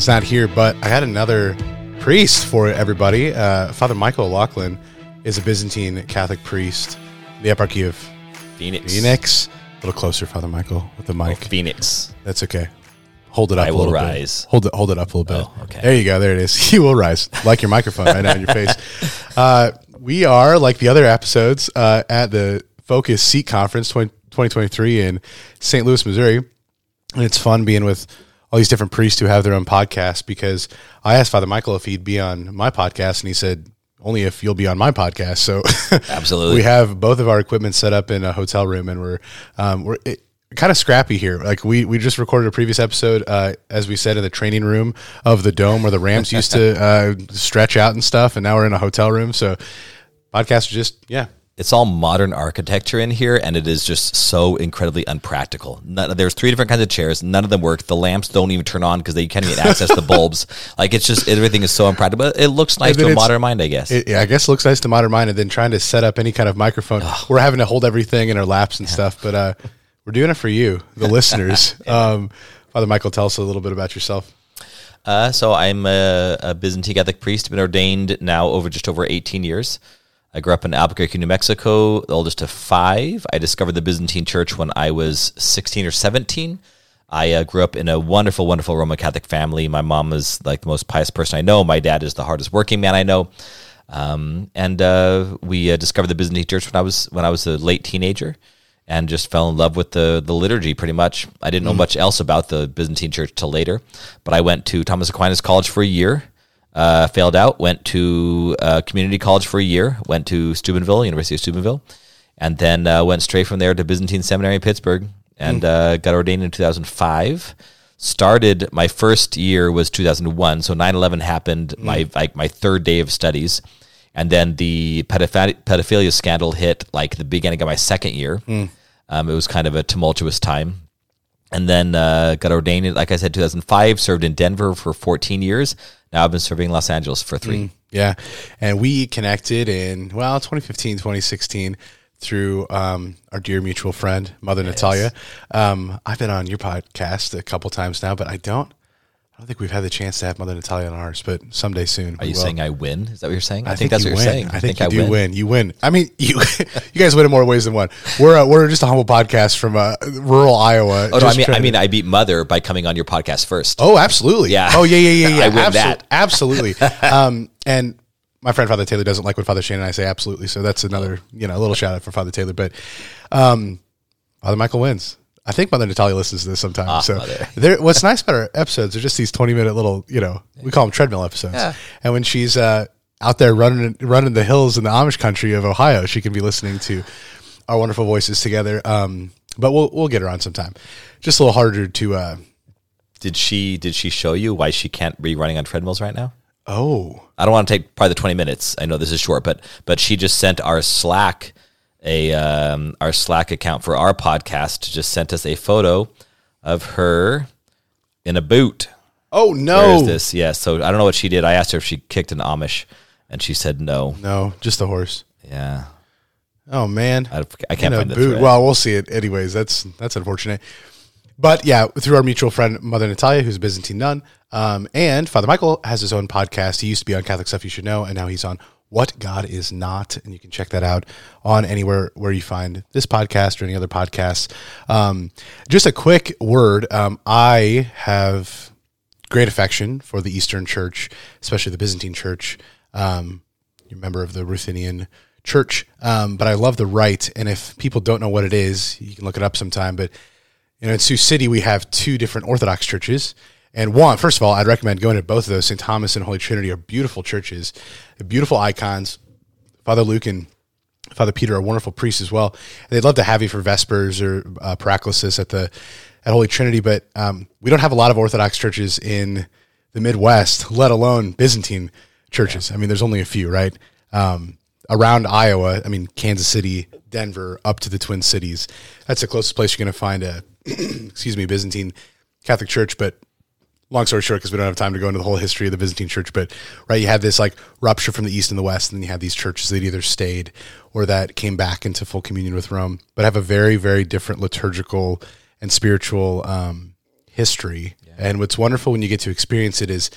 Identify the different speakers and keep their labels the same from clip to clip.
Speaker 1: is not here, but I had another priest for everybody. Uh, Father Michael Laughlin is a Byzantine Catholic priest, the Eparchy of
Speaker 2: Phoenix.
Speaker 1: Phoenix. A little closer, Father Michael, with the mic.
Speaker 2: Oh, Phoenix.
Speaker 1: That's okay. Hold it up
Speaker 2: I
Speaker 1: a
Speaker 2: will
Speaker 1: little
Speaker 2: rise.
Speaker 1: bit. Hold it, hold it up a little bit.
Speaker 2: Oh, okay.
Speaker 1: There you go. There it is. You will rise, like your microphone right now in your face. Uh, we are like the other episodes uh, at the Focus Seek Conference 20, 2023 in St. Louis, Missouri, and it's fun being with all these different priests who have their own podcasts. Because I asked Father Michael if he'd be on my podcast, and he said only if you'll be on my podcast. So
Speaker 2: Absolutely.
Speaker 1: we have both of our equipment set up in a hotel room, and we're um, we're it, kind of scrappy here. Like we we just recorded a previous episode, uh, as we said, in the training room of the dome where the Rams used to uh, stretch out and stuff, and now we're in a hotel room. So podcasts are just yeah.
Speaker 2: It's all modern architecture in here, and it is just so incredibly unpractical. None, there's three different kinds of chairs. None of them work. The lamps don't even turn on because they can't even access the bulbs. Like it's just everything is so unpractical. But it looks nice to a modern mind, I guess.
Speaker 1: It, yeah, I guess it looks nice to modern mind, and then trying to set up any kind of microphone. We're having to hold everything in our laps and stuff, but uh, we're doing it for you, the listeners. Um, Father Michael, tell us a little bit about yourself.
Speaker 2: Uh, so I'm a, a Byzantine Catholic priest. Been ordained now over just over 18 years. I grew up in Albuquerque, New Mexico, the oldest of five. I discovered the Byzantine Church when I was 16 or 17. I uh, grew up in a wonderful, wonderful Roman Catholic family. My mom is like the most pious person I know. My dad is the hardest working man I know. Um, and uh, we uh, discovered the Byzantine Church when I was when I was a late teenager, and just fell in love with the the liturgy. Pretty much, I didn't know much else about the Byzantine Church till later. But I went to Thomas Aquinas College for a year, uh, failed out. Went to uh, community college for a year. Went to Steubenville, University of Steubenville, and then uh, went straight from there to Byzantine Seminary in Pittsburgh, and uh, got ordained in two thousand five. Started my first year was 2001 so 9-11 happened my like my third day of studies. And then the pedophilia, pedophilia scandal hit like the beginning of my second year. Um, it was kind of a tumultuous time and then uh, got ordained like i said 2005 served in denver for 14 years now i've been serving in los angeles for three
Speaker 1: Yeah. And we connected in, well, 2015, 2016 through um, our dear mutual friend, Mother Natalia. Um, I've been on your podcast a couple times now, but I don't, I don't think we've had the chance to have Mother Natalia on ours, but someday soon.
Speaker 2: are you saying i win is that what you're saying i,
Speaker 1: I
Speaker 2: think, that's
Speaker 1: you
Speaker 2: what
Speaker 1: win.
Speaker 2: you're saying
Speaker 1: I think, you do win. You win. I mean, you you guys win in more ways than one. We're uh, we're just a humble podcast from uh, rural Iowa.
Speaker 2: Oh, no, I mean, I mean, I beat Mother by coming on your podcast first.
Speaker 1: Oh, absolutely.
Speaker 2: Yeah.
Speaker 1: Oh, yeah, yeah, yeah, yeah.
Speaker 2: I win
Speaker 1: Absol-
Speaker 2: that.
Speaker 1: Absolutely. um, and my friend Father Taylor doesn't like when Father Shane and I say absolutely. So that's another, you know, a little shout out for Father Taylor. But um, Father Michael wins. I think Mother Natalia listens to this sometimes. so
Speaker 2: Ah, Mother.
Speaker 1: there, what's nice about our episodes are just these 20 minute little, you know, we call them treadmill episodes.
Speaker 2: Yeah.
Speaker 1: And when she's uh, out there running, running the hills in the Amish country of Ohio, she can be listening to our wonderful voices together. Um, but we'll, we'll get her on sometime. Just a little harder to, uh,
Speaker 2: Did she did she show you why she can't be running on treadmills right now?
Speaker 1: oh,
Speaker 2: I don't want to take probably the twenty minutes. I know this is short, but but she just sent our Slack a um, our Slack account for our podcast. Just sent us a photo of her in a boot.
Speaker 1: oh
Speaker 2: Where
Speaker 1: no.
Speaker 2: is this? Yeah. So I don't know what she did. I asked her if she kicked an Amish, and she said no.
Speaker 1: No, just a horse.
Speaker 2: Yeah.
Speaker 1: Oh man,
Speaker 2: I, I can't
Speaker 1: In
Speaker 2: find the
Speaker 1: boot.
Speaker 2: thread.
Speaker 1: Well, we'll see it anyways. That's that's unfortunate. But yeah, through our mutual friend Mother Natalia, who's a Byzantine nun, um, and Father Michael has his own podcast. He used to be on Catholic Stuff You Should Know, and now he's on What God Is Not, and you can check that out on anywhere where you find this podcast or any other podcasts. Um, just a quick word: um, I have great affection for the Eastern Church, especially the Byzantine Church. Um, you're a member of the Ruthenian Church, um, but I love the rite. And if people don't know what it is, you can look it up sometime. But you know, in Sioux City, we have two different Orthodox churches. And one, first of all, I'd recommend going to both of those. St. Thomas and Holy Trinity are beautiful churches, beautiful icons. Father Luke and Father Peter are wonderful priests as well. And they'd love to have you for Vespers or uh, Paraclesis at the at Holy Trinity, but um, we don't have a lot of Orthodox churches in the Midwest, let alone Byzantine churches. I mean, there's only a few, right? Um, around Iowa, I mean, Kansas City, Denver, up to the Twin Cities. That's the closest place you're going to find a, excuse me, Byzantine Catholic church. But long story short, because we don't have time to go into the whole history of the Byzantine church, but right, you have this like rupture from the east and the west, and then you have these churches that either stayed or that came back into full communion with Rome, but have a very, very different liturgical and spiritual um, history. And what's wonderful when you get to experience it is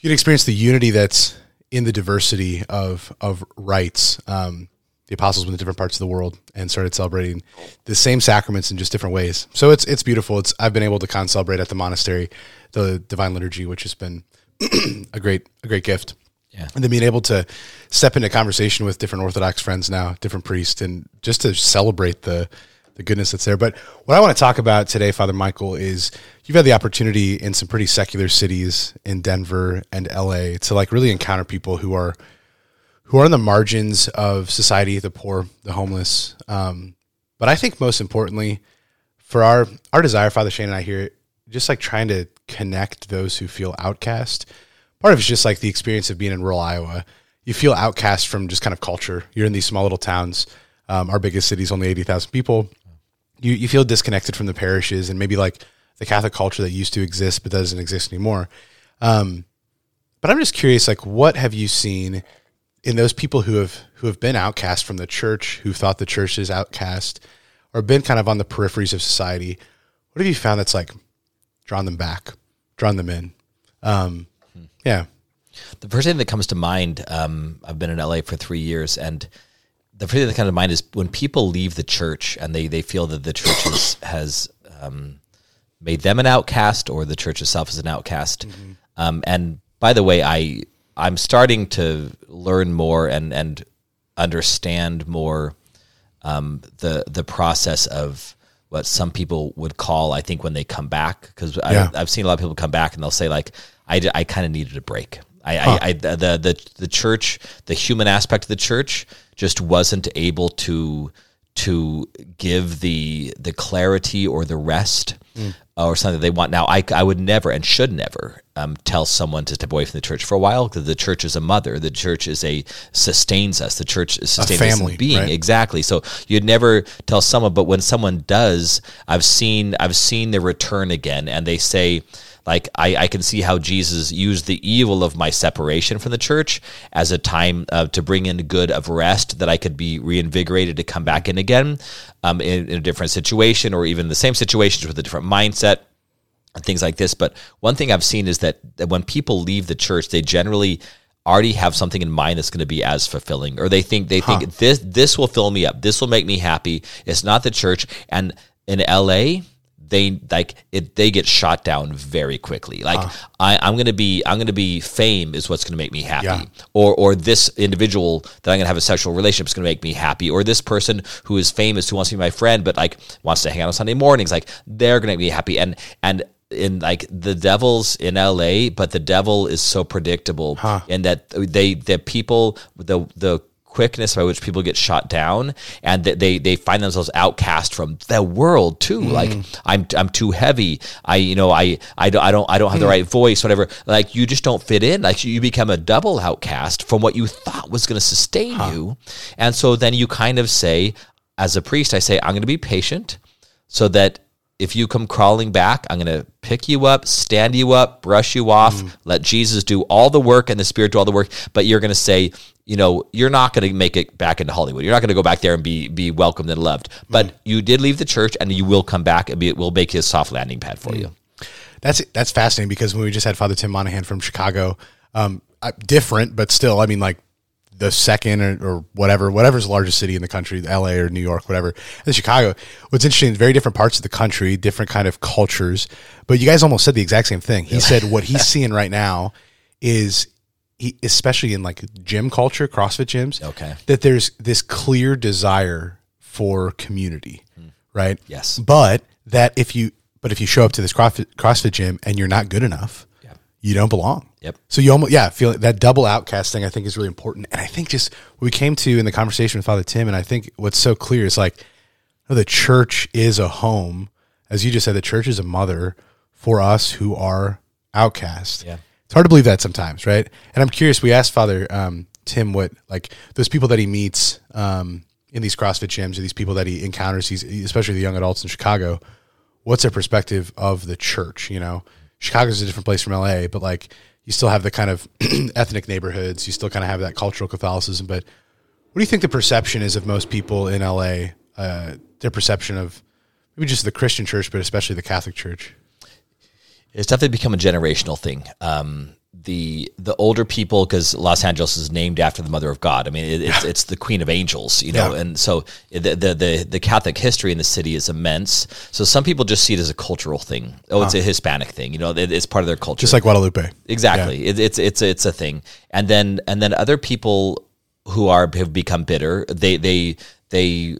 Speaker 1: you can experience the unity that's in the diversity of of rites. Um, the apostles went to different parts of the world and started celebrating the same sacraments in just different ways. So it's it's beautiful. It's I've been able to con celebrate at the monastery the divine liturgy, which has been a great a great gift.
Speaker 2: Yeah.
Speaker 1: And then being able to step into conversation with different Orthodox friends now, different priests, and just to celebrate the the goodness that's there. But what I want to talk about today, Father Michael, is you've had the opportunity in some pretty secular cities in Denver and LA to like really encounter people who are who are on the margins of society, the poor, the homeless. Um, but I think most importantly, for our our desire, Father Shane and I here, just like trying to connect those who feel outcast. Part of it's just like the experience of being in rural Iowa. You feel outcast from just kind of culture. You're in these small little towns. Um, our biggest city is only eighty thousand people. You you feel disconnected from the parishes and maybe like the Catholic culture that used to exist but doesn't exist anymore. Um, but I'm just curious, like, what have you seen in those people who have who have been outcast from the church, who thought the church is outcast, or been kind of on the peripheries of society? What have you found that's like drawn them back, drawn them in? Um, yeah,
Speaker 2: The first thing that comes to mind, um, I've been in LA for three years, and the first thing that comes to mind is when people leave the church and they, they feel that the church has, has um, made them an outcast or the church itself is an outcast. Um, and by the way, I I'm starting to learn more and and understand more um, the the process of what some people would call, I think, when they come back, because
Speaker 1: Yeah.
Speaker 2: I've seen a lot of people come back and they'll say like, I, I kind of needed a break. I, I, I the, the the church, the human aspect of the church, just wasn't able to to give the the clarity or the rest or something they want. Now, I, I would never and should never um, tell someone to step away from the church for a while because the church is a mother. The church is a sustains us. The church sustains us
Speaker 1: family,
Speaker 2: as being
Speaker 1: right?
Speaker 2: exactly. So you'd never tell someone, but when someone does, I've seen I've seen the return again, and they say. Like I, I can see how Jesus used the evil of my separation from the church as a time uh, to bring in good of rest that I could be reinvigorated to come back in again um, in, in a different situation or even the same situations with a different mindset and things like this. But one thing I've seen is that, that when people leave the church, they generally already have something in mind that's going to be as fulfilling, or they think they think this this will fill me up, this will make me happy. It's not the church, and in LA. They like it. They get shot down very quickly. Like ah. I, I'm gonna be, I'm gonna be fame is what's gonna make me happy,
Speaker 1: Yeah.
Speaker 2: or or this individual that I'm gonna have a sexual relationship is gonna make me happy, or this person who is famous who wants to be my friend but like wants to hang out on Sunday mornings, like they're gonna make me happy. And and in like the devil's in LA, but the devil is so predictable in that they the people the the quickness by which people get shot down and that they they find themselves outcast from the world too. Mm. Like i'm i'm too heavy. I you know i i don't i don't, I don't have the mm. right voice whatever. Like you just don't fit in. Like you become a double outcast from what you thought was going to sustain you. And so then you kind of say as a priest i say i'm going to be patient so that if you come crawling back, I'm going to pick you up, stand you up, brush you off, mm. let Jesus do all the work and the Spirit do all the work. But you're going to say, you know, you're not going to make it back into Hollywood. You're not going to go back there and be be welcomed and loved. But you did leave the church, and you will come back, and be, we'll make a soft landing pad for you.
Speaker 1: That's that's fascinating because when we just had Father Tim Monahan from Chicago, um, different but still, I mean, like the second or, or whatever, whatever's the largest city in the country, L.A. or New York, whatever. And Chicago. What's interesting, is very different parts of the country, different kind of cultures. But you guys almost said the exact same thing. He said what he's seeing right now is. He, especially in like gym culture, CrossFit gyms,
Speaker 2: Okay.
Speaker 1: that there's this clear desire for community, hmm. right?
Speaker 2: Yes.
Speaker 1: But that if you but if you show up to this CrossFit, CrossFit gym and you're not good enough,
Speaker 2: Yep.
Speaker 1: you don't belong.
Speaker 2: Yep.
Speaker 1: So you almost yeah feel that double outcast thing I think is really important, and I think just what we came to in the conversation with Father Tim, and I think what's so clear is like, no, the church is a home, as you just said, the church is a mother for us who are outcast.
Speaker 2: Yeah.
Speaker 1: It's hard to believe that sometimes, right? And I'm curious. We asked Father um, Tim what like those people that he meets um, in these CrossFit gyms, or these people that he encounters, these especially the young adults in Chicago. What's their perspective of the church? You know, Chicago's a different place from LA, but like you still have the kind of ethnic neighborhoods. You still kind of have that cultural Catholicism. But what do you think the perception is of most people in LA? Uh, their perception of maybe just the Christian church, but especially the Catholic Church.
Speaker 2: It's definitely become a generational thing. Um, the the older people, because Los Angeles is named after the Mother of God. I mean, it, it's it's the Queen of Angels, you know,
Speaker 1: Yeah.
Speaker 2: and so the, the the the Catholic history in the city is immense. So some people just see it as a cultural thing. Oh, it's a Hispanic thing, you know, it, it's part of their culture.
Speaker 1: Just like Guadalupe.
Speaker 2: Exactly. It, it's it's it's a thing. And then and then other people who are have become bitter. They they they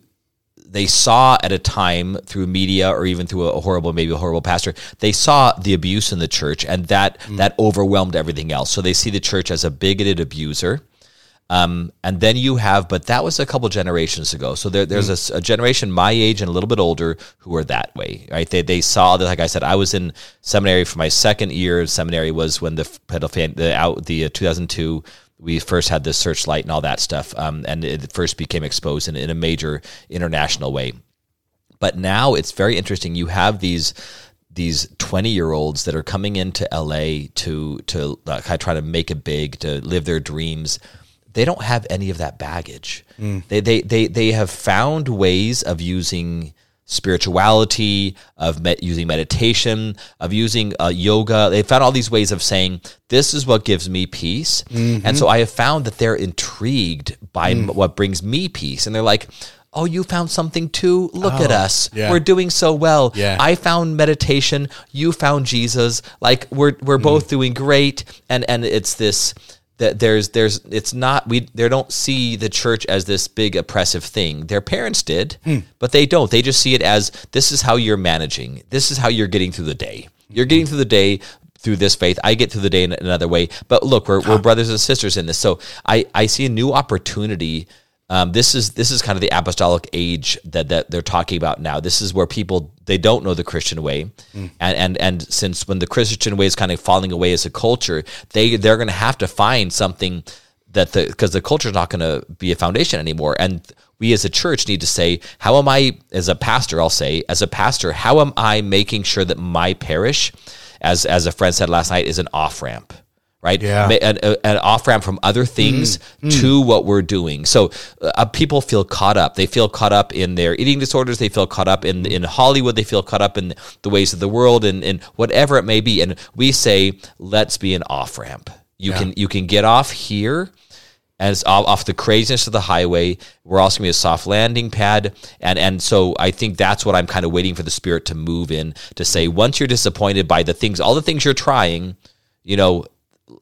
Speaker 2: they saw at a time through media or even through a horrible maybe a horrible pastor they saw the abuse in the church and that that overwhelmed everything else so they see the church as a bigoted abuser um, and then you have, but that was a couple generations ago. So there, there's a generation my age and a little bit older who are that way, right? They, they saw that, like I said, I was in seminary for my second year. of Seminary was when the pedophan, the out the uh, 2002 we first had the searchlight and all that stuff, um, and it first became exposed in, in a major international way. But now it's very interesting. You have these these 20 year olds that are coming into LA to to of try to make it big, to live their dreams. They don't have any of that baggage. They, they they they have found ways of using spirituality, of using meditation, of using uh, yoga. They found all these ways of saying this is what gives me peace, mm-hmm. and so I have found that they're intrigued by m- mm. what brings me peace, and they're like. Oh, you found something too? Look at oh, us.
Speaker 1: yeah.
Speaker 2: We're doing so well.
Speaker 1: Yeah.
Speaker 2: I found meditation. You found Jesus. Like we're we're mm. both doing great. And and it's this that there's there's it's not we they don't see the church as this big oppressive thing. Their parents did, hmm. but they don't. They just see it as this is how you're managing. This is how you're getting through the day. You're getting through the day through this faith. I get through the day in another way. But look, we're, we're brothers and sisters in this. So I, I see a new opportunity. Um, this is this is kind of the apostolic age that, that they're talking about now. This is where people they don't know the Christian way, and and and since when the Christian way is kind of falling away as a culture, they they're going to have to find something that the because the culture is not going to be a foundation anymore, and we as a church need to say, how am I as a pastor? I'll say as a pastor, how am I making sure that my parish, as as a friend said last night, is an off ramp right?
Speaker 1: Yeah.
Speaker 2: An, an uh, off ramp from other things mm. Mm. to what we're doing. So uh, uh, people feel caught up. They feel caught up in their eating disorders. They feel caught up in, mm. in Hollywood. They feel caught up in the ways of the world and, and whatever it may be. And we say, let's be an off ramp. You can you can get off here as off, off the craziness of the highway. We're also going to be a soft landing pad, and and so I think that's what I'm kind of waiting for the spirit to move in to say. Once you're disappointed by the things, all the things you're trying, you know,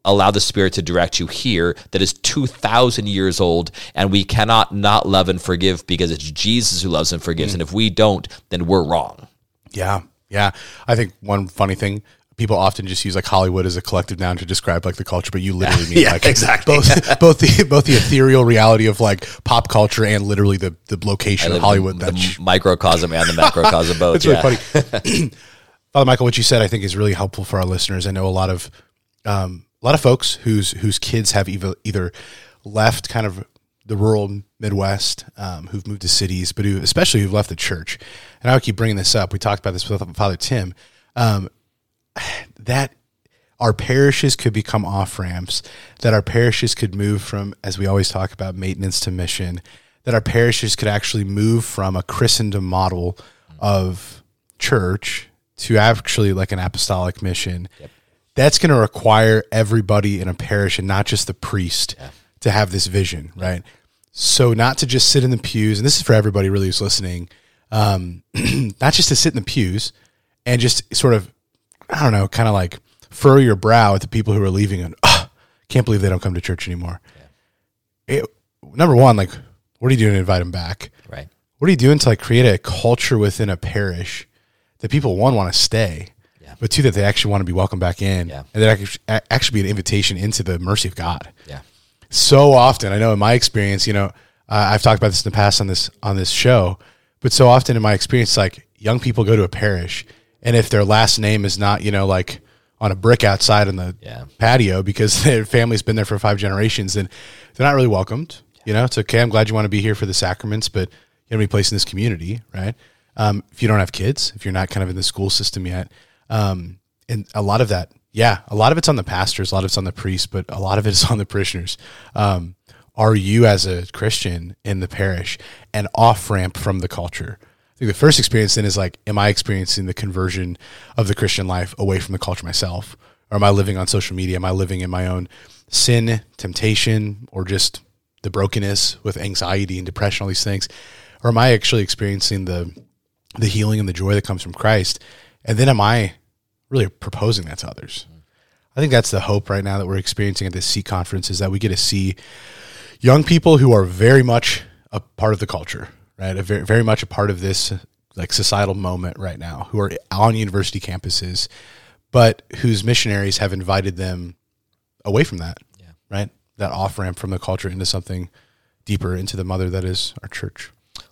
Speaker 2: allow the spirit to direct you here. That is two thousand years old, and we cannot not love and forgive because it's Jesus who loves and forgives, and if we don't, then we're wrong.
Speaker 1: Yeah, yeah. I think one funny thing people often just use like Hollywood as a collective noun to describe like the culture, but you literally mean
Speaker 2: Yeah,
Speaker 1: like
Speaker 2: exactly.
Speaker 1: both both the both the ethereal reality of like pop culture and literally the the location of Hollywood.
Speaker 2: the, the microcosm and the macrocosm both.
Speaker 1: It's really funny. Father Michael, what you said I think is really helpful for our listeners. I know a lot of um, a lot of folks whose whose kids have either either left kind of the rural Midwest, um, who've moved to cities, but who especially who've left the church. And I would keep bringing this up. We talked about this with Father Tim. Um, that our parishes could become off ramps, that our parishes could move from, as we always talk about, maintenance to mission, that our parishes could actually move from a Christendom model of church to actually like an apostolic mission. That's going to require everybody in a parish and not just the priest to have this vision, right? So, not to just sit in the pews, and this is for everybody really who's listening, um, not just to sit in the pews and just sort of I don't know, kind of like furrow your brow at the people who are leaving and "Ah, can't believe they don't come to church anymore. It, number one, like, what are you doing to invite them back?
Speaker 2: Right.
Speaker 1: What are you doing to like create a culture within a parish that people one want to stay,
Speaker 2: Yeah.
Speaker 1: but two that they actually want to be welcomed back in,
Speaker 2: Yeah.
Speaker 1: and that actually actually be an invitation into the mercy of God
Speaker 2: Yeah.
Speaker 1: so often. I know in my experience, you know, uh, I've talked about this in the past on this on this show, but so often in my experience, like young people go to a parish, and if their last name is not, you know, like on a brick outside in the
Speaker 2: Yeah.
Speaker 1: patio because their family's been there for five generations and they're not really welcomed. You know, it's okay. I'm glad you want to be here for the sacraments, but you have to be placed in this community, right? Um, if you don't have kids, if you're not kind of in the school system yet, um, and a lot of that, yeah, a lot of it's on the pastors, a lot of it's on the priests, but a lot of it is on the parishioners. Um, are you as a Christian in the parish an off ramp from the culture? I think the first experience then is like, am I experiencing the conversion of the Christian life away from the culture myself? Or am I living on social media? Am I living in my own sin, temptation, or just the brokenness with anxiety and depression, all these things? Or am I actually experiencing the the healing and the joy that comes from Christ? And then am I really proposing that to others? I think that's the hope right now that we're experiencing at this C conference is that we get to see young people who are very much a part of the culture, right? A very, very much a part of this like societal moment right now, who are on university campuses, but whose missionaries have invited them away from that, right? That off ramp from the culture into something deeper, into the mother that is our church.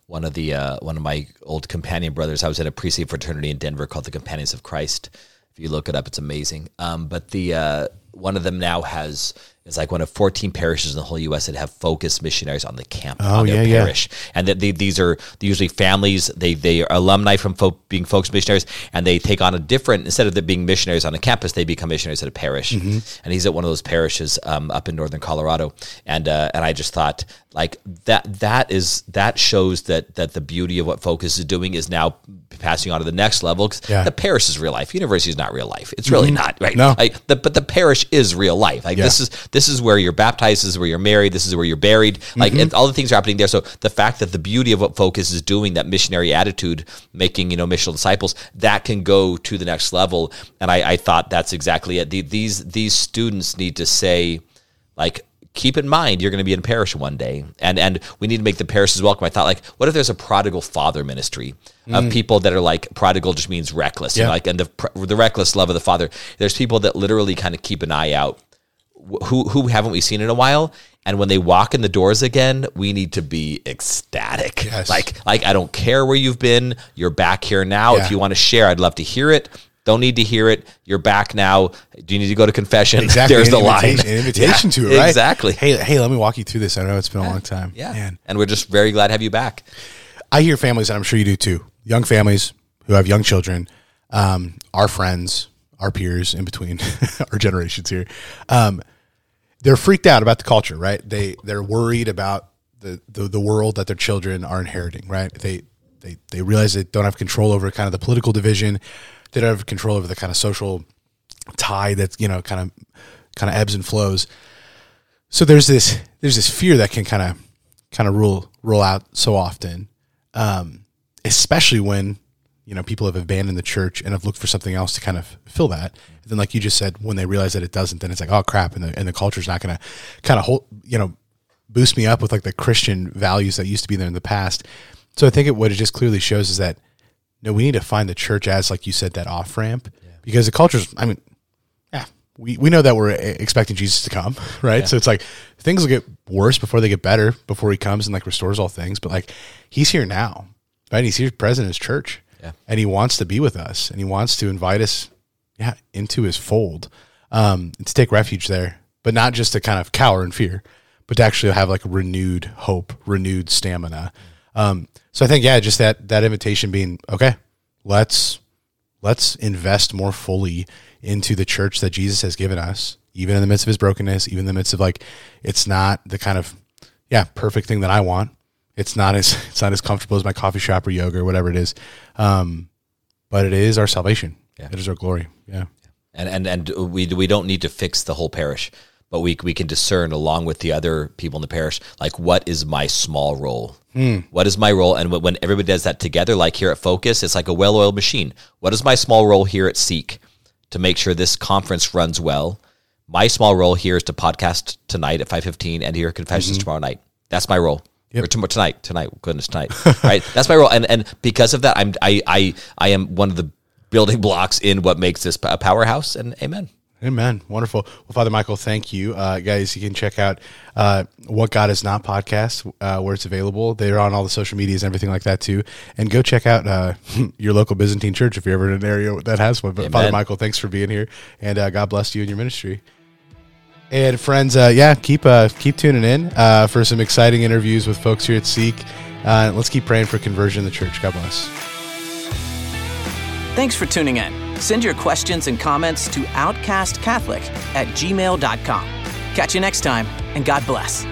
Speaker 2: one of the uh, one of my old companion brothers. I was at a precinct fraternity in Denver called the Companions of Christ. If you look it up, it's amazing. Um, but the uh, one of them now has is like one of 14 parishes in the whole U.S. that have focused missionaries on the camp
Speaker 1: Oh,
Speaker 2: on their
Speaker 1: yeah, yeah.
Speaker 2: parish, and that these are usually families. They they are alumni from folk, being Focus missionaries, and they take on a different instead of them being missionaries on a campus, they become missionaries at a parish.
Speaker 1: Mm-hmm.
Speaker 2: And he's at one of those parishes um, up in northern Colorado, and uh, and I just thought like that that is that shows that that the beauty of what Focus is doing is now passing on to the next level. 'cause
Speaker 1: Yeah.
Speaker 2: the parish is real life. University is not real life. It's really not right.
Speaker 1: No.
Speaker 2: Like, the, but the parish is real life. Like this is this is where you're baptized. This is where you're married. This is where you're buried. Like
Speaker 1: Mm-hmm.
Speaker 2: all the things are happening there. So the fact that the beauty of what Focus is doing, that missionary attitude, making you know missional disciples, that can go to the next level. And I, I thought that's exactly it. The, these these students need to say, like. Keep in mind you're going to be in parish one day, and and we need to make the parishes welcome. I thought, like, what if there's a prodigal father ministry of people that are like prodigal just means reckless, you know,
Speaker 1: Mm. Yeah.
Speaker 2: like and the the reckless love of the father. There's people that literally kind of keep an eye out who who haven't we seen in a while and when they walk in the doors again we need to be ecstatic
Speaker 1: Yes.
Speaker 2: like like i don't care where you've been you're back here now
Speaker 1: Yeah.
Speaker 2: if you want to share i'd love to hear it don't need to hear it you're back now do you need to go to confession
Speaker 1: Exactly.
Speaker 2: there's
Speaker 1: an
Speaker 2: the line
Speaker 1: An invitation
Speaker 2: Yeah,
Speaker 1: to it, right?
Speaker 2: exactly
Speaker 1: Hey, hey, let me walk you through this. I know it's been a long time.
Speaker 2: yeah
Speaker 1: Man.
Speaker 2: and we're just very glad to have you back
Speaker 1: I hear families, and I'm sure you do too, young families who have young children, um, our friends, our peers in between our generations here, um, they're freaked out about the culture, right? They they're worried about the, the the world that their children are inheriting, right? They they they realize they don't have control over kind of the political division, they don't have control over the kind of social tide that's you know kind of kind of ebbs and flows. So there's this there's this fear that can kind of kind of rule roll out so often, um, especially when you know people have abandoned the church and have looked for something else to kind of fill that. And then, like you just said, when they realize that it doesn't, then it's like, oh crap, and the and the culture's not going to kind of hold you know boost me up with like the Christian values that used to be there in the past. So I think it, what it just clearly shows is that no, we need to find the church as like you said that off ramp because the culture's. I mean, yeah, we, we know that we're expecting Jesus to come, right? So it's like things will get worse before they get better before he comes and like restores all things. But like he's here now, right? He's here present in his church,
Speaker 2: Yeah.
Speaker 1: and he wants to be with us, and he wants to invite us, yeah, into his fold, um, to take refuge there, but not just to kind of cower in fear, but to actually have like renewed hope, renewed stamina. Um, so I think yeah, just that that invitation being okay, let's let's invest more fully into the church that Jesus has given us, even in the midst of his brokenness, even in the midst of like, it's not the kind of, yeah, perfect thing that I want. It's not as, it's not as comfortable as my coffee shop or yoga or whatever it is. Um, but it is our salvation.
Speaker 2: Yeah.
Speaker 1: It is our glory. Yeah.
Speaker 2: and and and we we don't need to fix the whole parish, but we we can discern along with the other people in the parish, like what is my small role. What is my role? And when- when everybody does that together, like here at Focus, it's like a well-oiled machine. What is my small role here at Seek to make sure this conference runs well? My small role here is to podcast tonight at five fifteen and hear confessions tomorrow night. That's my role. Or tomorrow, tonight, tonight, goodness, tonight. right, that's my role, and and because of that, I'm I I I am one of the building blocks in what makes this a powerhouse. And amen.
Speaker 1: Amen. Wonderful. Well, Father Michael, thank you. Uh, guys, you can check out uh, What God Is Not podcast uh, where it's available. They're on all the social medias and everything like that too. And go check out uh, your local Byzantine church if you're ever in an area that has one. But
Speaker 2: Amen.
Speaker 1: Father Michael, thanks for being here. And uh, God bless you and your ministry. And friends, uh, yeah, keep uh, keep tuning in uh, for some exciting interviews with folks here at Seek. Uh, let's keep praying for conversion in the church. God bless.
Speaker 3: Thanks for tuning in. Send your questions and comments to outcastcatholic at gmail.com. Catch you next time, and God bless.